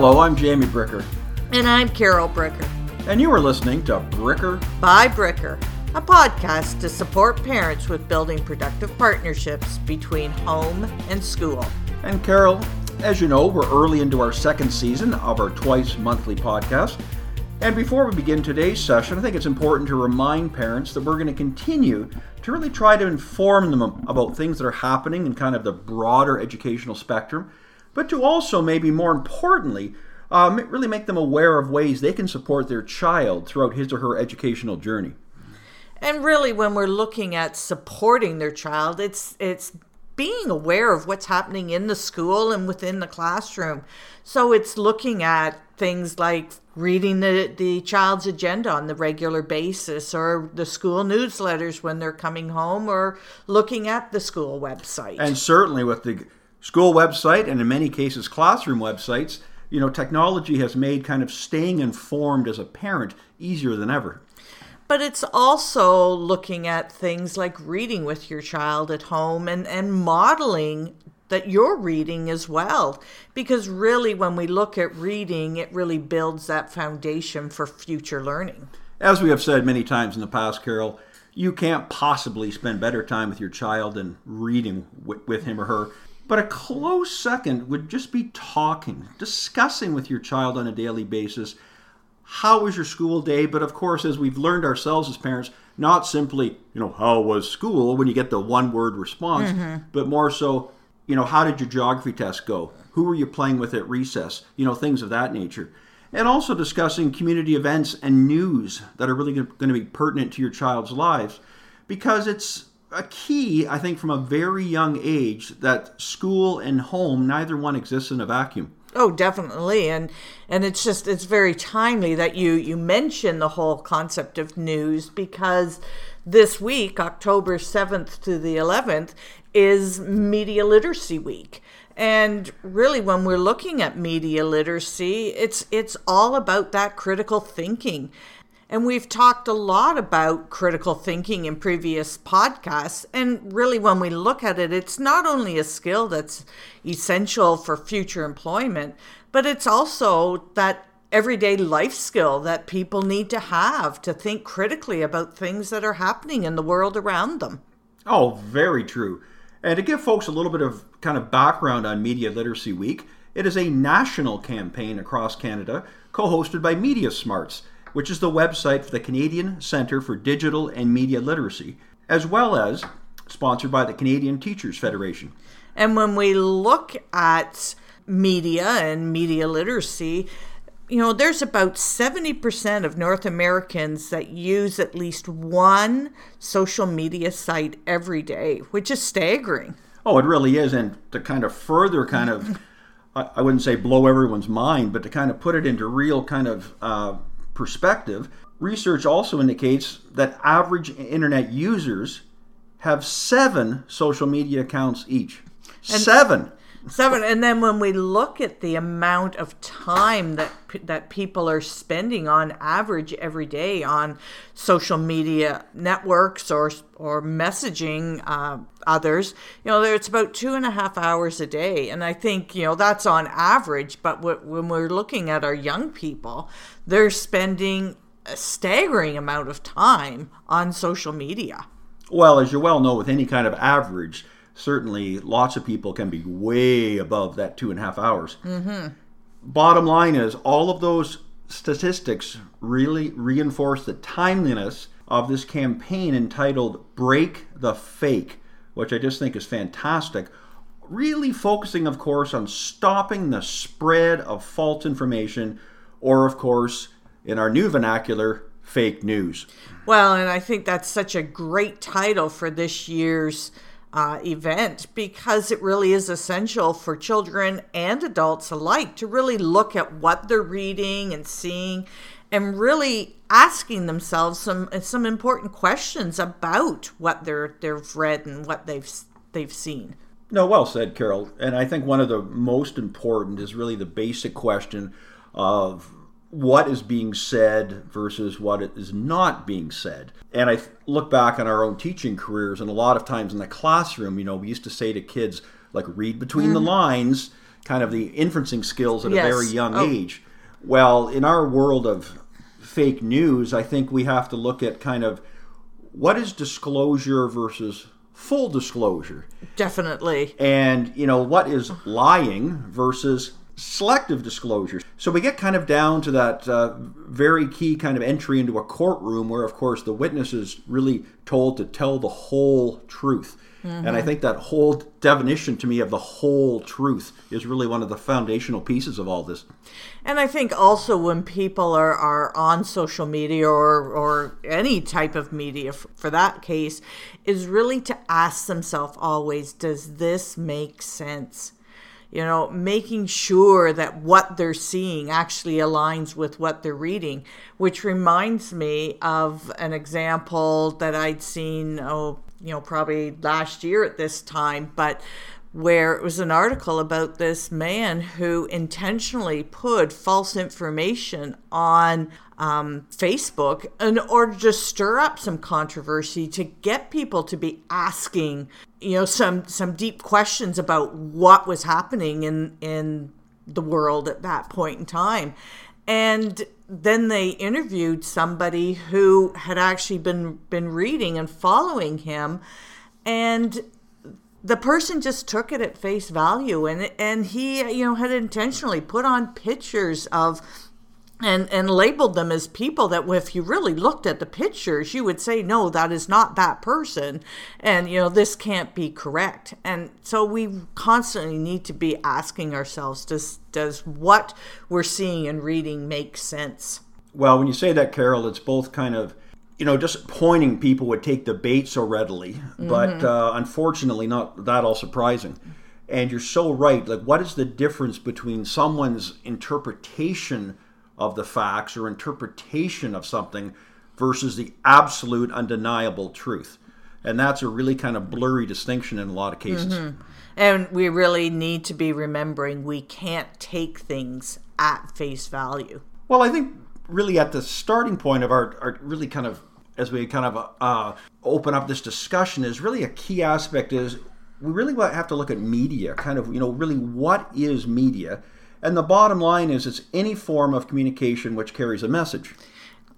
Hello, I'm Jamie Bricker. And I'm Carol Bricker. And you are listening to Bricker by Bricker, a podcast to support parents with building productive partnerships between home and school. And Carol, as you know, we're early into our second season of our twice monthly podcast. And before we begin today's session, I think it's important to remind parents that we're going to continue to really try to inform them about things that are happening in kind of the broader educational spectrum, but to also, maybe more importantly, um, really make them aware of ways they can support their child throughout his or her educational journey. And really, when we're looking at supporting their child, it's it's being aware of what's happening in the school and within the classroom. So it's looking at things like reading the, the child's agenda on the regular basis or the school newsletters when they're coming home or looking at the school website. And certainly with the school website and in many cases classroom websites, you know, technology has made kind of staying informed as a parent easier than ever. But it's also looking at things like reading with your child at home and, and modeling that you're reading as well. Because really, when we look at reading, it really builds that foundation for future learning. As we have said many times in the past, Carol, you can't possibly spend better time with your child than reading with him or her. But a close second would just be talking, discussing with your child on a daily basis how was your school day? But of course, as we've learned ourselves as parents, not simply, you know, how was school when you get the one word response, mm-hmm. but more so, you know, how did your geography test go? Who were you playing with at recess? You know, things of that nature. And also discussing community events and news that are really going to be pertinent to your child's lives because it's a key, I think, from a very young age that school and home, neither one exists in a vacuum. Oh, definitely, and and it's just it's very timely that you you mention the whole concept of news because this week, October seventh to the eleventh, is Media Literacy Week. And really, when we're looking at media literacy, it's it's all about that critical thinking and we've talked a lot about critical thinking in previous podcasts. And really, when we look at it, it's not only a skill that's essential for future employment, but it's also that everyday life skill that people need to have to think critically about things that are happening in the world around them. Oh, very true. And to give folks a little bit of kind of background on Media Literacy Week, it is a national campaign across Canada co hosted by Media Smarts which is the website for the Canadian Centre for Digital and Media Literacy, as well as sponsored by the Canadian Teachers Federation. And when we look at media and media literacy, you know, there's about 70% of North Americans that use at least one social media site every day, which is staggering. Oh, it really is. And to kind of further kind of, I wouldn't say blow everyone's mind, but to kind of put it into real kind of uh, perspective, research also indicates that average internet users have seven social media accounts each. And seven. Seven, and then when we look at the amount of time that that people are spending on average every day on social media networks or or messaging uh, others, you know, it's about two and a half hours a day, and I think you know that's on average. But when we're looking at our young people, they're spending a staggering amount of time on social media. Well, as you well know, with any kind of average certainly lots of people can be way above that two and a half hours. Mm-hmm. Bottom line is, all of those statistics really reinforce the timeliness of this campaign entitled Break the Fake, which I just think is fantastic. Really focusing, of course, on stopping the spread of false information, or, of course, in our new vernacular, fake news. Well, and I think that's such a great title for this year's uh, event because it really is essential for children and adults alike to really look at what they're reading and seeing and really asking themselves some some important questions about what they're they've read and what they've they've seen. No, well said, Carol. And I think one of the most important is really the basic question of what is being said versus what is not being said. And I look back on our own teaching careers, and a lot of times in the classroom, you know, we used to say to kids, like, read between mm-hmm. the lines. kind of the inferencing skills at Yes. a very young Oh. age. Well, in our world of fake news, I think we have to look at kind of what is disclosure versus full disclosure Definitely. and you know what is lying versus selective disclosure so we get kind of down to that uh, very key kind of entry into a courtroom where of course the witness is really told to tell the whole truth. And i think that whole definition to me of the whole truth is really one of the foundational pieces of all this. And I think also when people are, are on social media or, or any type of media for that case, is really to ask themselves always, does this make sense? You know, making sure that what they're seeing actually aligns with what they're reading, which reminds me of an example that I'd seen, oh, you know, probably last year at this time, but where it was an article about this man who intentionally put false information on um, Facebook in order to stir up some controversy to get people to be asking, you know, some some deep questions about what was happening in in the world at that point in time. And then they interviewed somebody who had actually been been reading and following him and the person just took it at face value and and he you know had intentionally put on pictures of and and labeled them as people that if you really looked at the pictures you would say no that is not that person. And you know this can't be correct. And so we constantly need to be asking ourselves does does what we're seeing and reading make sense? Well, when you say that, Carol, it's both kind of, you know, disappointing people would take the bait so readily, but uh, unfortunately, not that all surprising. And you're so right. Like, what is the difference between someone's interpretation of the facts or interpretation of something versus the absolute, undeniable truth? And that's a really kind of blurry distinction in a lot of cases. and we really need to be remembering we can't take things at face value Well, I think really at the starting point of our, our really kind of as we kind of uh, open up this discussion is really a key aspect is we really have to look at media, kind of you know really what is media, and the bottom line is it's any form of communication which carries a message.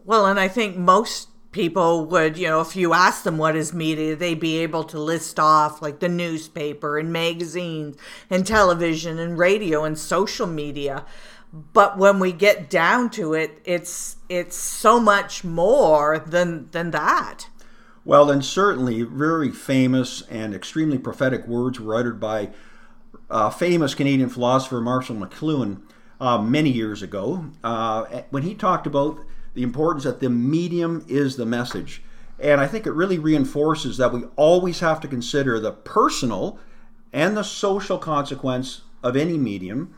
Well, and I think most people would, you know, if you ask them what is media, they'd be able to list off like the newspaper and magazines and television and radio and social media. But when we get down to it, it's it's so much more than than that. Well, and certainly very famous and extremely prophetic words were uttered by uh, famous Canadian philosopher Marshall McLuhan uh, many years ago uh, when he talked about the importance that the medium is the message. And I think it really reinforces that we always have to consider the personal and the social consequence of any medium.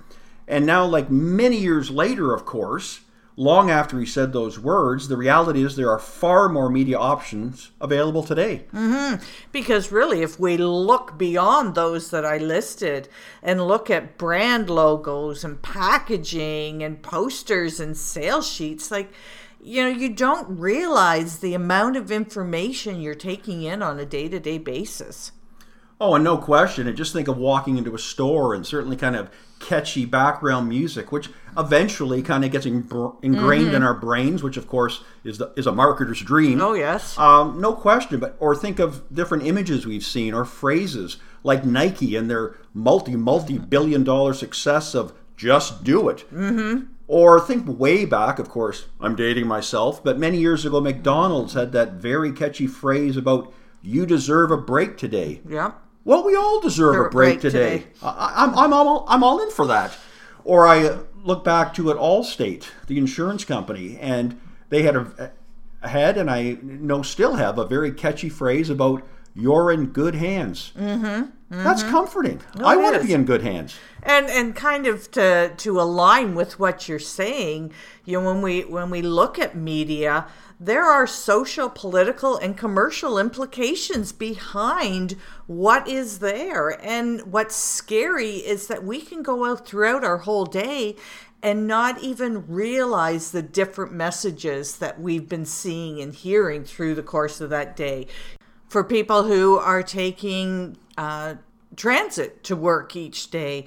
And now, like many years later, of course, long after he said those words, the reality is there are far more media options available today. Mm-hmm. Because really, if we look beyond those that I listed and look at brand logos and packaging and posters and sales sheets, like, you know, you don't realize the amount of information you're taking in on a day to day basis. Oh, and no question. And just think of walking into a store and certainly kind of catchy background music, which eventually kind of gets ingrained in our brains, which of course is the, is a marketer's dream. Oh, yes. Um, no question, but or think of different images we've seen or phrases like Nike and their multi multi billion dollar success of "Just Do It." Mm-hmm. Or think way back, of course, I'm dating myself, but many years ago, McDonald's had that very catchy phrase about "You deserve a break today." yeah. Well, we all deserve a break, break today. today. I, I'm, I'm, all, I'm all in for that. Or I look back to at Allstate, the insurance company, and they had a, had and I know still have a very catchy phrase about "you're in good hands." Mm-hmm. That's comforting. I it want to be in good hands. and and kind of to to align with what you're saying you know when we when we look at media there are social political and commercial implications behind what is there and what's scary is that we can go out throughout our whole day and not even realize the different messages that we've been seeing and hearing through the course of that day for people who are taking uh, transit to work each day.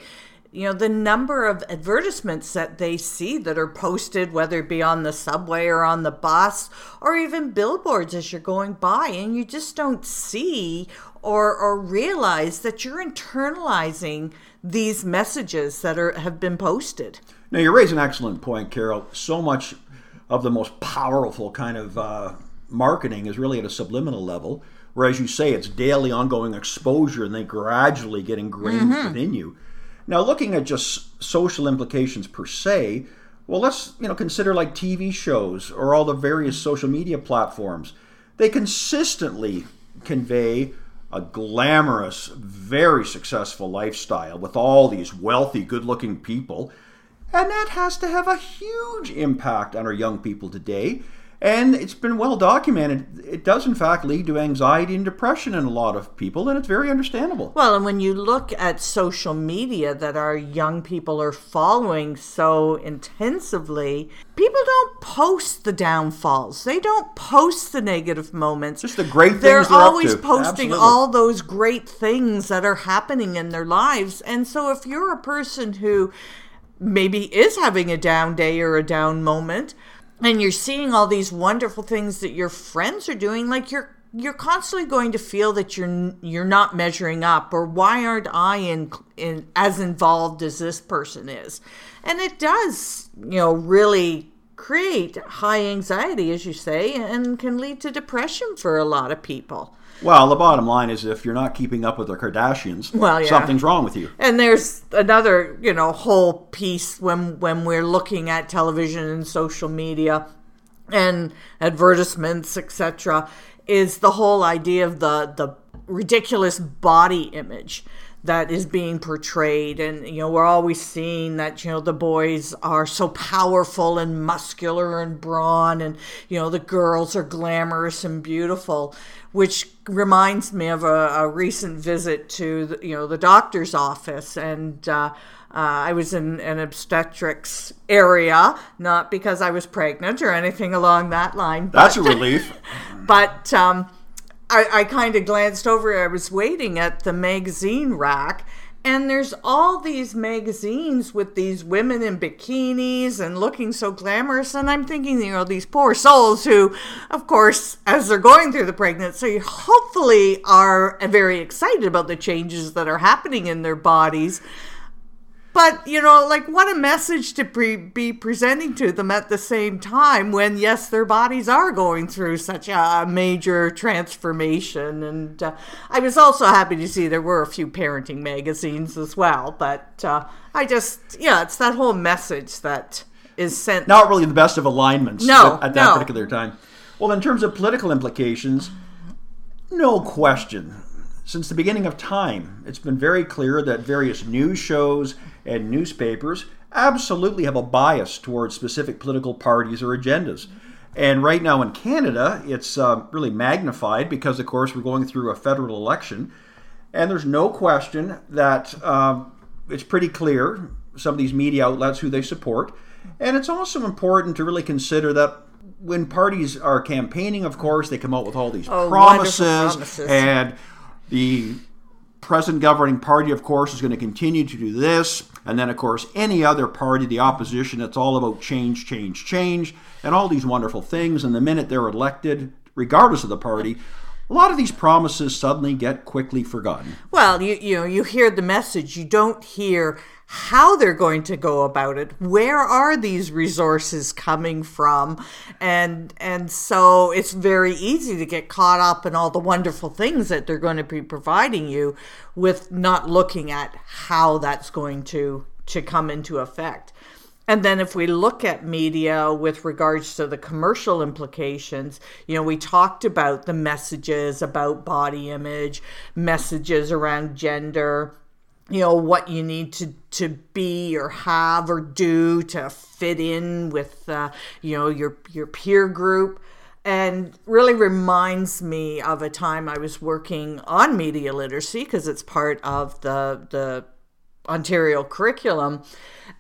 You know the number of advertisements that they see that are posted whether it be on the subway or on the bus or even billboards as you're going by and you just don't see or or realize that you're internalizing these messages that are have been posted. Now you raise an excellent point carol. So much of the most powerful kind of uh, marketing is really at a subliminal level where as you say it's daily ongoing exposure and they gradually get ingrained mm-hmm. within you now, looking at just social implications per se, well, let's you know consider like TV shows or all the various social media platforms. They consistently convey a glamorous, very successful lifestyle with all these wealthy, good-looking people, and that has to have a huge impact on our young people today and it's been well documented. It does, in fact, lead to anxiety and depression in a lot of people, and it's very understandable. Well, and when you look at social media that our young people are following so intensively, people don't post the downfalls. They don't post the negative moments. Just the great things they're, they're always posting Absolutely. all those great things that are happening in their lives. And so if you're a person who maybe is having a down day or a down moment, and you're seeing all these wonderful things that your friends are doing like you're you're constantly going to feel that you're you're not measuring up or why aren't I in in as involved as this person is? And it does you know really create high anxiety as you say and can lead to depression for a lot of people well, the bottom line is if you're not keeping up with the Kardashians, well, yeah. something's wrong with you. And there's another, you know, whole piece when when we're looking at television and social media and advertisements, etc., is the whole idea of the the ridiculous body image that is being portrayed and you know we're always seeing that you know the boys are so powerful and muscular and brawn and you know the girls are glamorous and beautiful which reminds me of a, a recent visit to the, you know the doctor's office and uh, uh, I was in an obstetrics area, not because I was pregnant or anything along that line. But, That's a relief. but um, I, I kind of glanced over. I was waiting at the magazine rack, and there's all these magazines with these women in bikinis and looking so glamorous. And I'm thinking, you know, these poor souls who, of course, as they're going through the pregnancy, hopefully are very excited about the changes that are happening in their bodies. But, you know, like what a message to pre- be presenting to them at the same time when, yes, their bodies are going through such a major transformation. And uh, I was also happy to see there were a few parenting magazines as well. But uh, I just, yeah, it's that whole message that is sent. Not really the best of alignments no, at, at that no. particular time. Well, in terms of political implications, no question since the beginning of time, it's been very clear that various news shows and newspapers absolutely have a bias towards specific political parties or agendas. And right now in Canada, it's uh, really magnified because, of course, we're going through a federal election. And there's no question that uh, it's pretty clear some of these media outlets who they support. And it's also important to really consider that when parties are campaigning, of course, they come out with all these oh, promises, promises and the present governing party, of course, is going to continue to do this. And then, of course, any other party, the opposition, it's all about change, change, change, and all these wonderful things. And the minute they're elected, regardless of the party, a lot of these promises suddenly get quickly forgotten. Well, you, you know, you hear the message, you don't hear how they're going to go about it where are these resources coming from and and so it's very easy to get caught up in all the wonderful things that they're going to be providing you with not looking at how that's going to to come into effect. And then if we look at media with regards to the commercial implications, you know, we talked about the messages about body image, messages around gender, you know what you need to to be or have or do to fit in with uh, you know your your peer group. And really reminds me of a time I was working on media literacy because it's part of the the Ontario curriculum.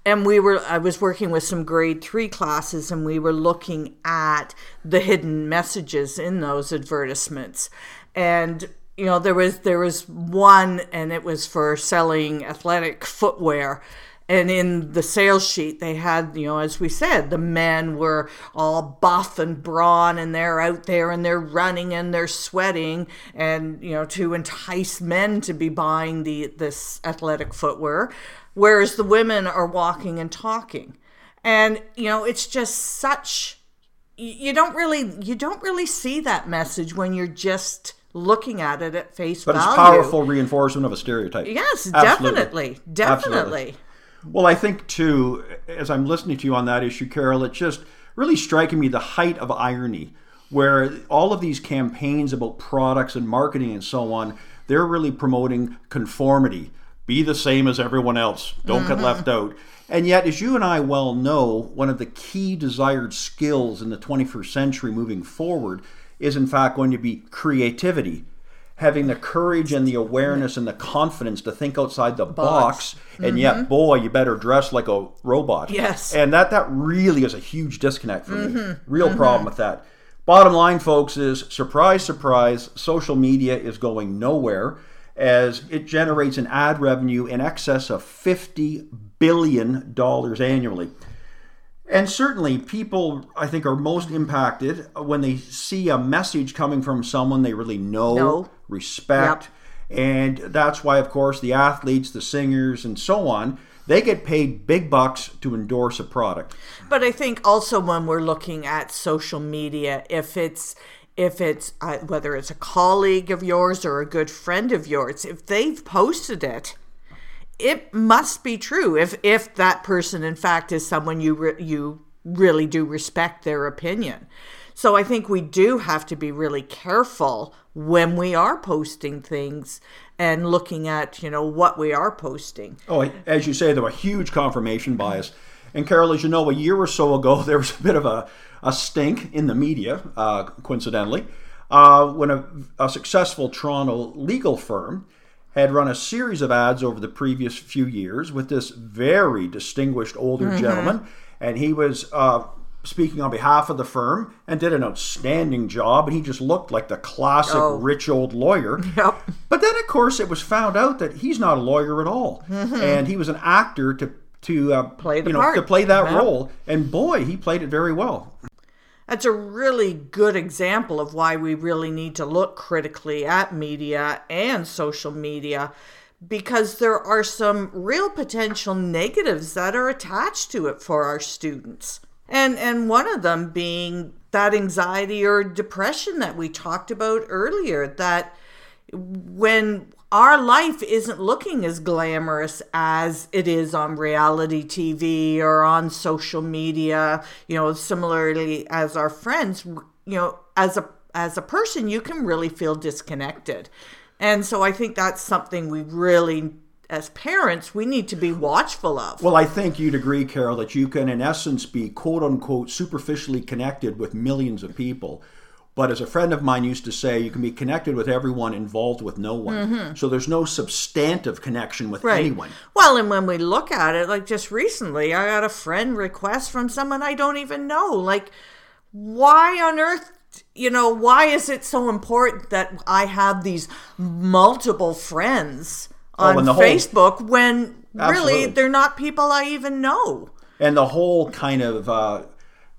And we were I was working with some grade 3 classes and we were looking at the hidden messages in those advertisements. And you know, there was there was one, and it was for selling athletic footwear. And in the sales sheet, they had, you know, as we said, the men were all buff and brawn, and they're out there and they're running and they're sweating, and you know, to entice men to be buying the this athletic footwear, whereas the women are walking and talking, and you know, it's just such you don't really you don't really see that message when you're just looking at it at face But value. it's powerful reinforcement of a stereotype. Yes, Absolutely. definitely, definitely. Absolutely. Well, I think too, as I'm listening to you on that issue, Carol, it's just really striking me the height of irony, where all of these campaigns about products and marketing and so on, they're really promoting conformity. Be the same as everyone else. Don't get mm-hmm. left out. And yet, as you and I well know, one of the key desired skills in the 21st century moving forward is, in fact, going to be creativity. Having the courage and the awareness and the confidence to think outside the box, and yet mm-hmm. boy you better dress like a robot. Yes. and that that really is a huge disconnect for me. Mm-hmm. Real mm-hmm. problem with that. Bottom line folks is surprise surprise social media is going nowhere as it generates an ad revenue in excess of 50 billion dollars annually and certainly, people I think are most impacted when they see a message coming from someone they really know, Know. respect, and that's why, of course, the athletes, the singers, and so on, they get paid big bucks to endorse a product. But I think also when we're looking at social media, if it's if it's uh, whether it's a colleague of yours or a good friend of yours, if they've posted it, it must be true. If if that person in fact is someone you re- you really do respect their opinion. So I think we do have to be really careful when we are posting things and looking at you know what we are posting. Oh, as you say, there a huge confirmation bias. And Carol, as you know, a year or so ago, there was a bit of a, a stink in the media, uh, coincidentally, uh, when a, a successful Toronto legal firm had run a series of ads over the previous few years with this very distinguished older gentleman. And he was uh, speaking on behalf of the firm and did an outstanding job. And he just looked like the classic Oh. rich old lawyer. Yep. But then, of course, it was found out that he's not a lawyer at all, and he was an actor to to uh, Mm-hmm. Play the you know part. to play that Yeah. role. And boy, he played it very well. That's a really good example of why we really need to look critically at media and social media because there are some real potential negatives that are attached to it for our students. And and one of them being that anxiety or depression that we talked about earlier that when our life isn't looking as glamorous as it is on reality TV or on social media, you know, similarly as our friends, you know, as a as a person you can really feel disconnected. And so I think that's something we really as parents we need to be watchful of. Well, I think you'd agree, Carol, that you can, in essence, be quote unquote superficially connected with millions of people. But as a friend of mine used to say, you can be connected with everyone, involved with no one. So there's no substantive connection with anyone. Well, and when we look at it, like just recently, I got a friend request from someone I don't even know. Like, why on earth, you know, why is it so important that I have these multiple friends on Oh, the whole- Facebook when really Absolutely. they're not people I even know? and the whole kind of uh,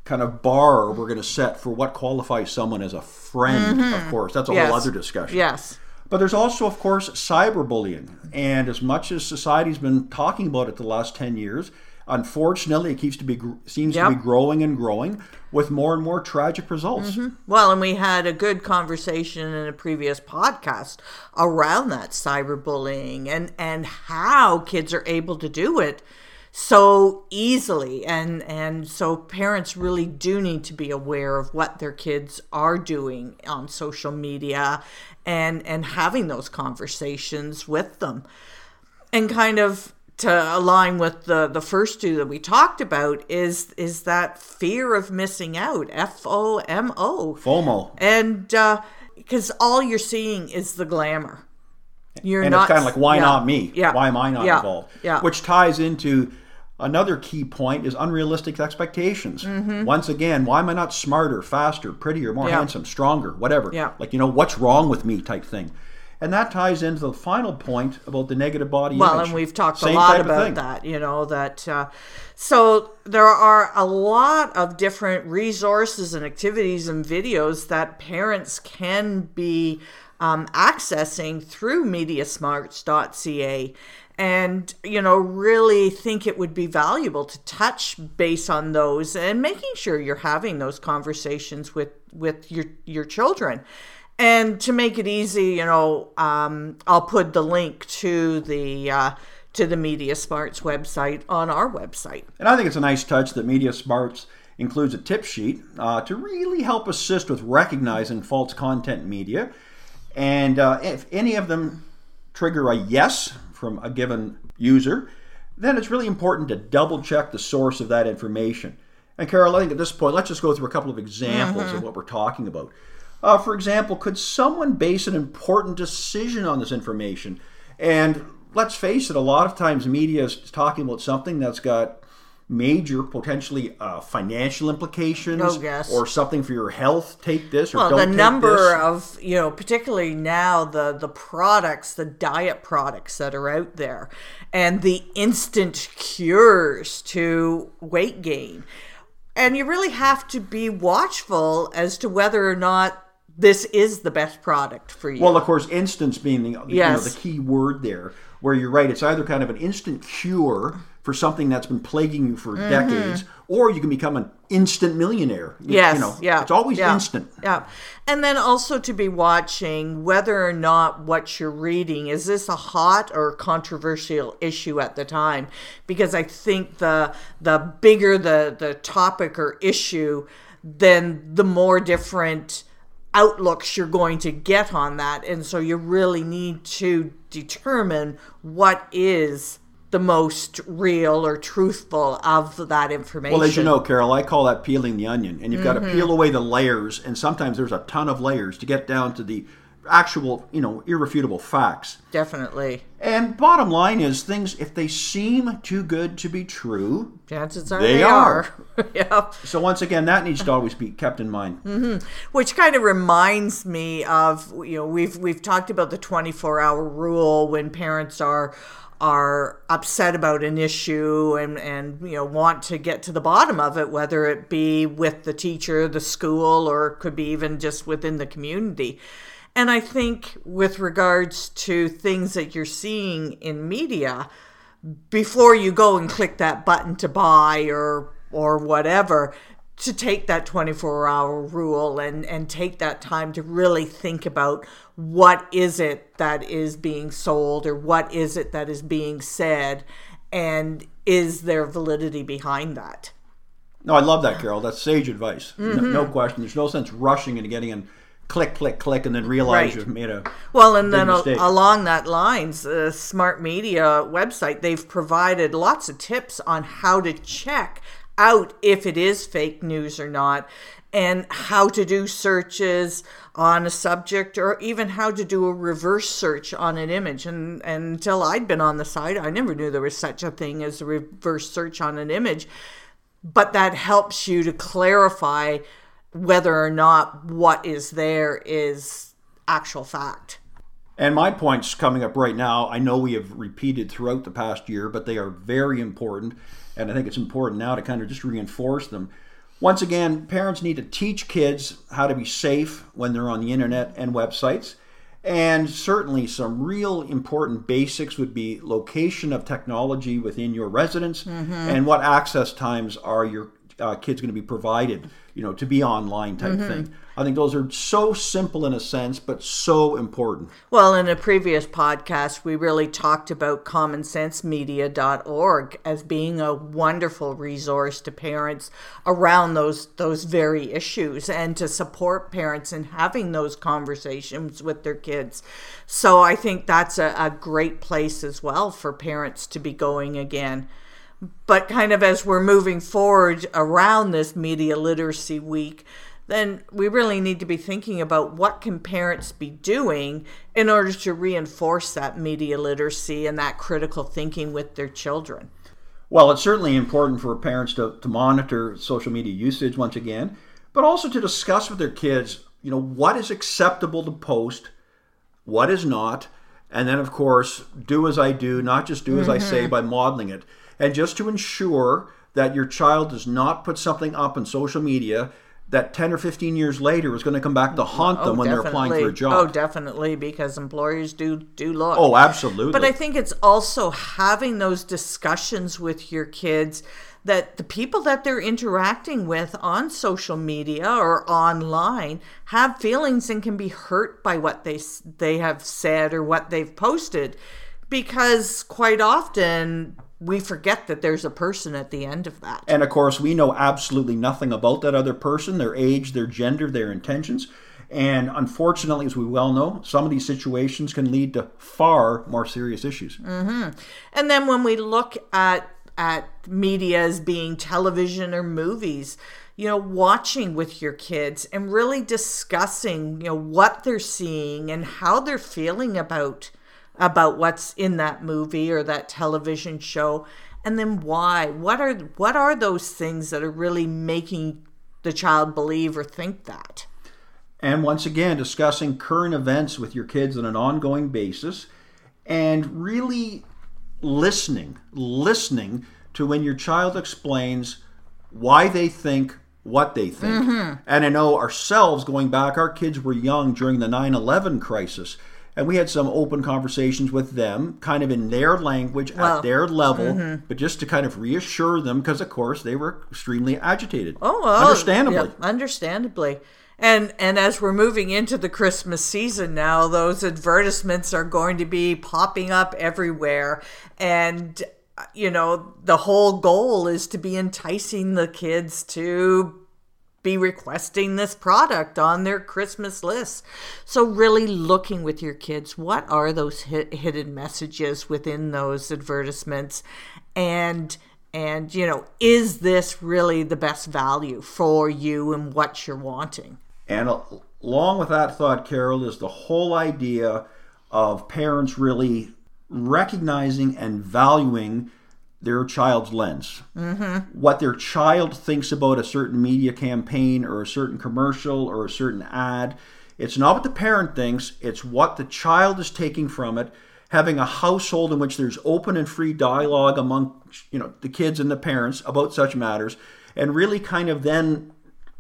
kind of bar we're going to set for what qualifies someone as a friend. Of mm-hmm. course, that's a Yes. whole other discussion. Yes. But there's also, of course, cyberbullying, and as much as society's been talking about it the last ten years, unfortunately, it keeps to be seems to be growing and growing with more and more tragic results. Mm-hmm. Well, and we had a good conversation in a previous podcast around that cyberbullying and and how kids are able to do it so easily and and so parents really do need to be aware of what their kids are doing on social media and and having those conversations with them. And kind of to align with the the first two that we talked about is is that fear of missing out f o m o. FOMO. and uh, because all you're seeing is the glamour. You're and not it's kind of like why yeah, not me? Yeah. Why am i not yeah, involved? Yeah. Which ties into another key point is unrealistic expectations once again why am i not smarter faster prettier more Mm-hmm. Yeah. handsome stronger whatever Yeah. like you know what's wrong with me type thing And that ties into the final point about the negative body well, image. and we've talked Same a lot about that, you know, that. Uh, so there are a lot of different resources and activities and videos that parents can be um, accessing through mediasmarts.ca. And, you know, really think it would be valuable to touch base on those and making sure you're having those conversations with, with your, your children. And to make it easy, you know, um, I'll put the link to the uh, to the Media Smarts website on our website. And I think it's a nice touch that Media Smarts includes a tip sheet uh, to really help assist with recognizing false content media. And uh, if any of them trigger a yes from a given user, then it's really important to double check the source of that information. And Carol, I think at this point, let's just go through a couple of examples of what we're talking about. Uh, for example, could someone base an important decision on this information? And let's face it, a lot of times media is talking about something that's got major potentially uh, financial implications Oh, yes. or something for your health take this or Well, don't the number this. of you know, particularly now the the products, the diet products that are out there, and the instant cures to weight gain, and you really have to be watchful as to whether or not this is the best product for you. Well, of course, instance being the, you know, Yes. the key word there, where you're right. It's either kind of an instant cure for something that's been plaguing you for decades, or you can become an instant millionaire. Mm-hmm. Yes, you know, yeah. It's always yeah, instant. Yeah. And then also to be watching whether or not what you're reading is this a hot or controversial issue at the time because I think the the bigger the the topic or issue then the more different outlooks you're going to get on that and so you really need to determine what is the most real or truthful of that information. Well, as you know, Carol, I call that peeling the onion, and you've got Mm-hmm. to peel away the layers, and sometimes there's a ton of layers to get down to the actual, you know, irrefutable facts. Definitely. And bottom line is, things if they seem too good to be true, Chances are They they, are. are. yeah. so once again, that needs to always be kept in mind. Mm-hmm. Which kind of reminds me of you know we've we've talked about the 24 hour rule when parents are are upset about an issue and and you know want to get to the bottom of it whether it be with the teacher the school or could be even just within the community. And i think with regards to things that you're seeing in media before you go and click that button to buy or or whatever to take that 24 hour rule and and take that time to really think about what is it that is being sold or what is it that is being said and is there validity behind that No, I love that, Carol. That's sage advice. No, Mm-hmm. no question. There's no sense rushing and getting in, click, click, click, and then realize Right. you've made a. Well, and then a- along that lines, the Smart Media website, they've provided lots of tips on how to check out if it is fake news or not, and how to do searches on a subject, or even how to do a reverse search on an image. And, and until I'd been on the site, I never knew there was such a thing as a reverse search on an image. But that helps you to clarify whether or not what is there is actual fact. And my points coming up right now, I know we have repeated throughout the past year, but they are very important. And I think it's important now to kind of just reinforce them. Once again, parents need to teach kids how to be safe when they're on the internet and websites. And certainly, some real important basics would be location of technology within your residence and what access times are your uh, kids going to be provided, you know, to be online type thing. I think those are so simple in a sense, but so important. Well, in a previous podcast, we really talked about commonsensemedia.org as being a wonderful resource to parents around those those very issues and to support parents in having those conversations with their kids. So I think that's a, a great place as well for parents to be going again. But kind of as we're moving forward around this media literacy week, then we really need to be thinking about what can parents be doing in order to reinforce that media literacy and that critical thinking with their children. Well, it's certainly important for parents to, to monitor social media usage once again, but also to discuss with their kids, you know, what is acceptable to post what is not, and then, of course, do as I do, not just do as I say mm-hmm. by modeling it. And just to ensure that your child does not put something up on social media that 10 or 15 years later is going to come back to haunt them oh, when they're applying for a job. Oh, definitely, because employers do do look. Oh, absolutely. But I think it's also having those discussions with your kids that the people that they're interacting with on social media or online have feelings and can be hurt by what they they have said or what they've posted because quite often we forget that there's a person at the end of that. And of course, we know absolutely nothing about that other person, their age, their gender, their intentions. And unfortunately, as we well know, some of these situations can lead to far more serious issues. Mm-hmm. And then when we look at at media as being television or movies, you know, watching with your kids and really discussing, you know, what they're seeing and how they're feeling about about what's in that movie or that television show and then why? What are what are those things that are really making the child believe or think that? And once again discussing current events with your kids on an ongoing basis and really listening listening to when your child explains why they think what they think. Mm-hmm. and i know ourselves going back our kids were young during the 9-11 crisis and we had some open conversations with them, kind of in their language well, at their level, mm-hmm. but just to kind of reassure them because, of course, they were extremely agitated. Oh, well, understandably, yeah, understandably. And and as we're moving into the Christmas season now, those advertisements are going to be popping up everywhere, and you know the whole goal is to be enticing the kids to be requesting this product on their Christmas list. So, really looking with your kids, what are those hidden messages within those advertisements? And and you know, is this really the best value for you and what you're wanting? And along with that thought, Carol, is the whole idea of parents really recognizing and valuing their child's lens. Mm-hmm. What their child thinks about a certain media campaign or a certain commercial or a certain ad. It's not what the parent thinks, it's what the child is taking from it. Having a household in which there's open and free dialogue among you know the kids and the parents about such matters and really kind of then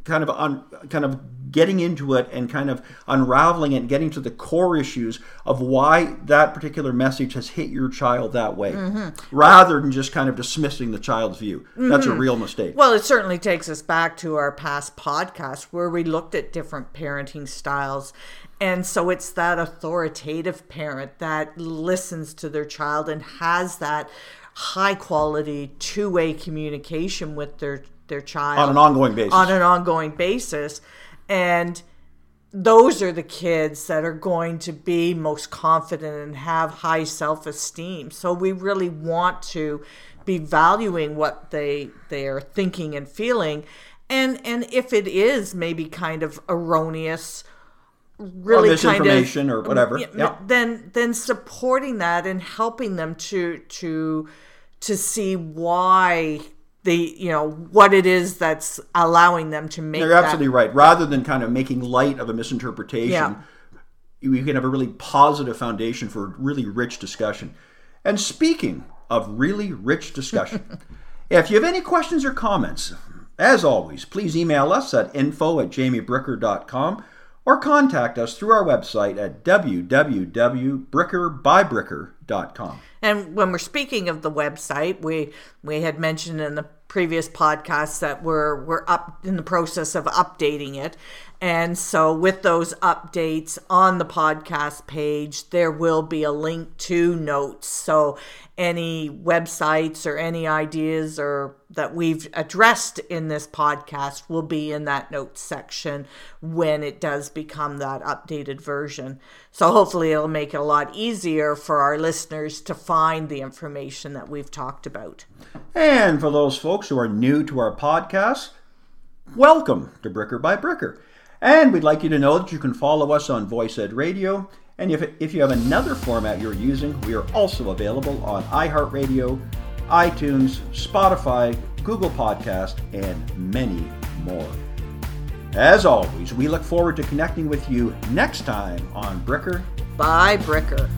kind of un, kind of getting into it and kind of unraveling it and getting to the core issues of why that particular message has hit your child that way mm-hmm. rather than just kind of dismissing the child's view mm-hmm. that's a mm-hmm. real mistake well it certainly takes us back to our past podcast where we looked at different parenting styles and so it's that authoritative parent that listens to their child and has that high quality two way communication with their their child on an ongoing basis. On an ongoing basis. And those are the kids that are going to be most confident and have high self esteem. So we really want to be valuing what they they are thinking and feeling. And and if it is maybe kind of erroneous really or kind of or whatever yeah. then then supporting that and helping them to to to see why the you know what it is that's allowing them to make. You're absolutely right. Rather than kind of making light of a misinterpretation, yeah. you can have a really positive foundation for a really rich discussion. And speaking of really rich discussion, if you have any questions or comments, as always, please email us at info at jamiebricker.com or contact us through our website at www.brickerbybricker.com. And when we're speaking of the website, we we had mentioned in the previous podcasts that we're we're up in the process of updating it. And so with those updates on the podcast page, there will be a link to notes. So any websites or any ideas or that we've addressed in this podcast will be in that notes section when it does become that updated version. So hopefully it'll make it a lot easier for our listeners to find the information that we've talked about. And for those folks who are new to our podcast, welcome to Bricker by Bricker. And we'd like you to know that you can follow us on voicEd Radio and if, if you have another format you're using, we are also available on iHeartRadio, iTunes, Spotify, Google Podcast, and many more. As always, we look forward to connecting with you next time on Bricker by Bricker.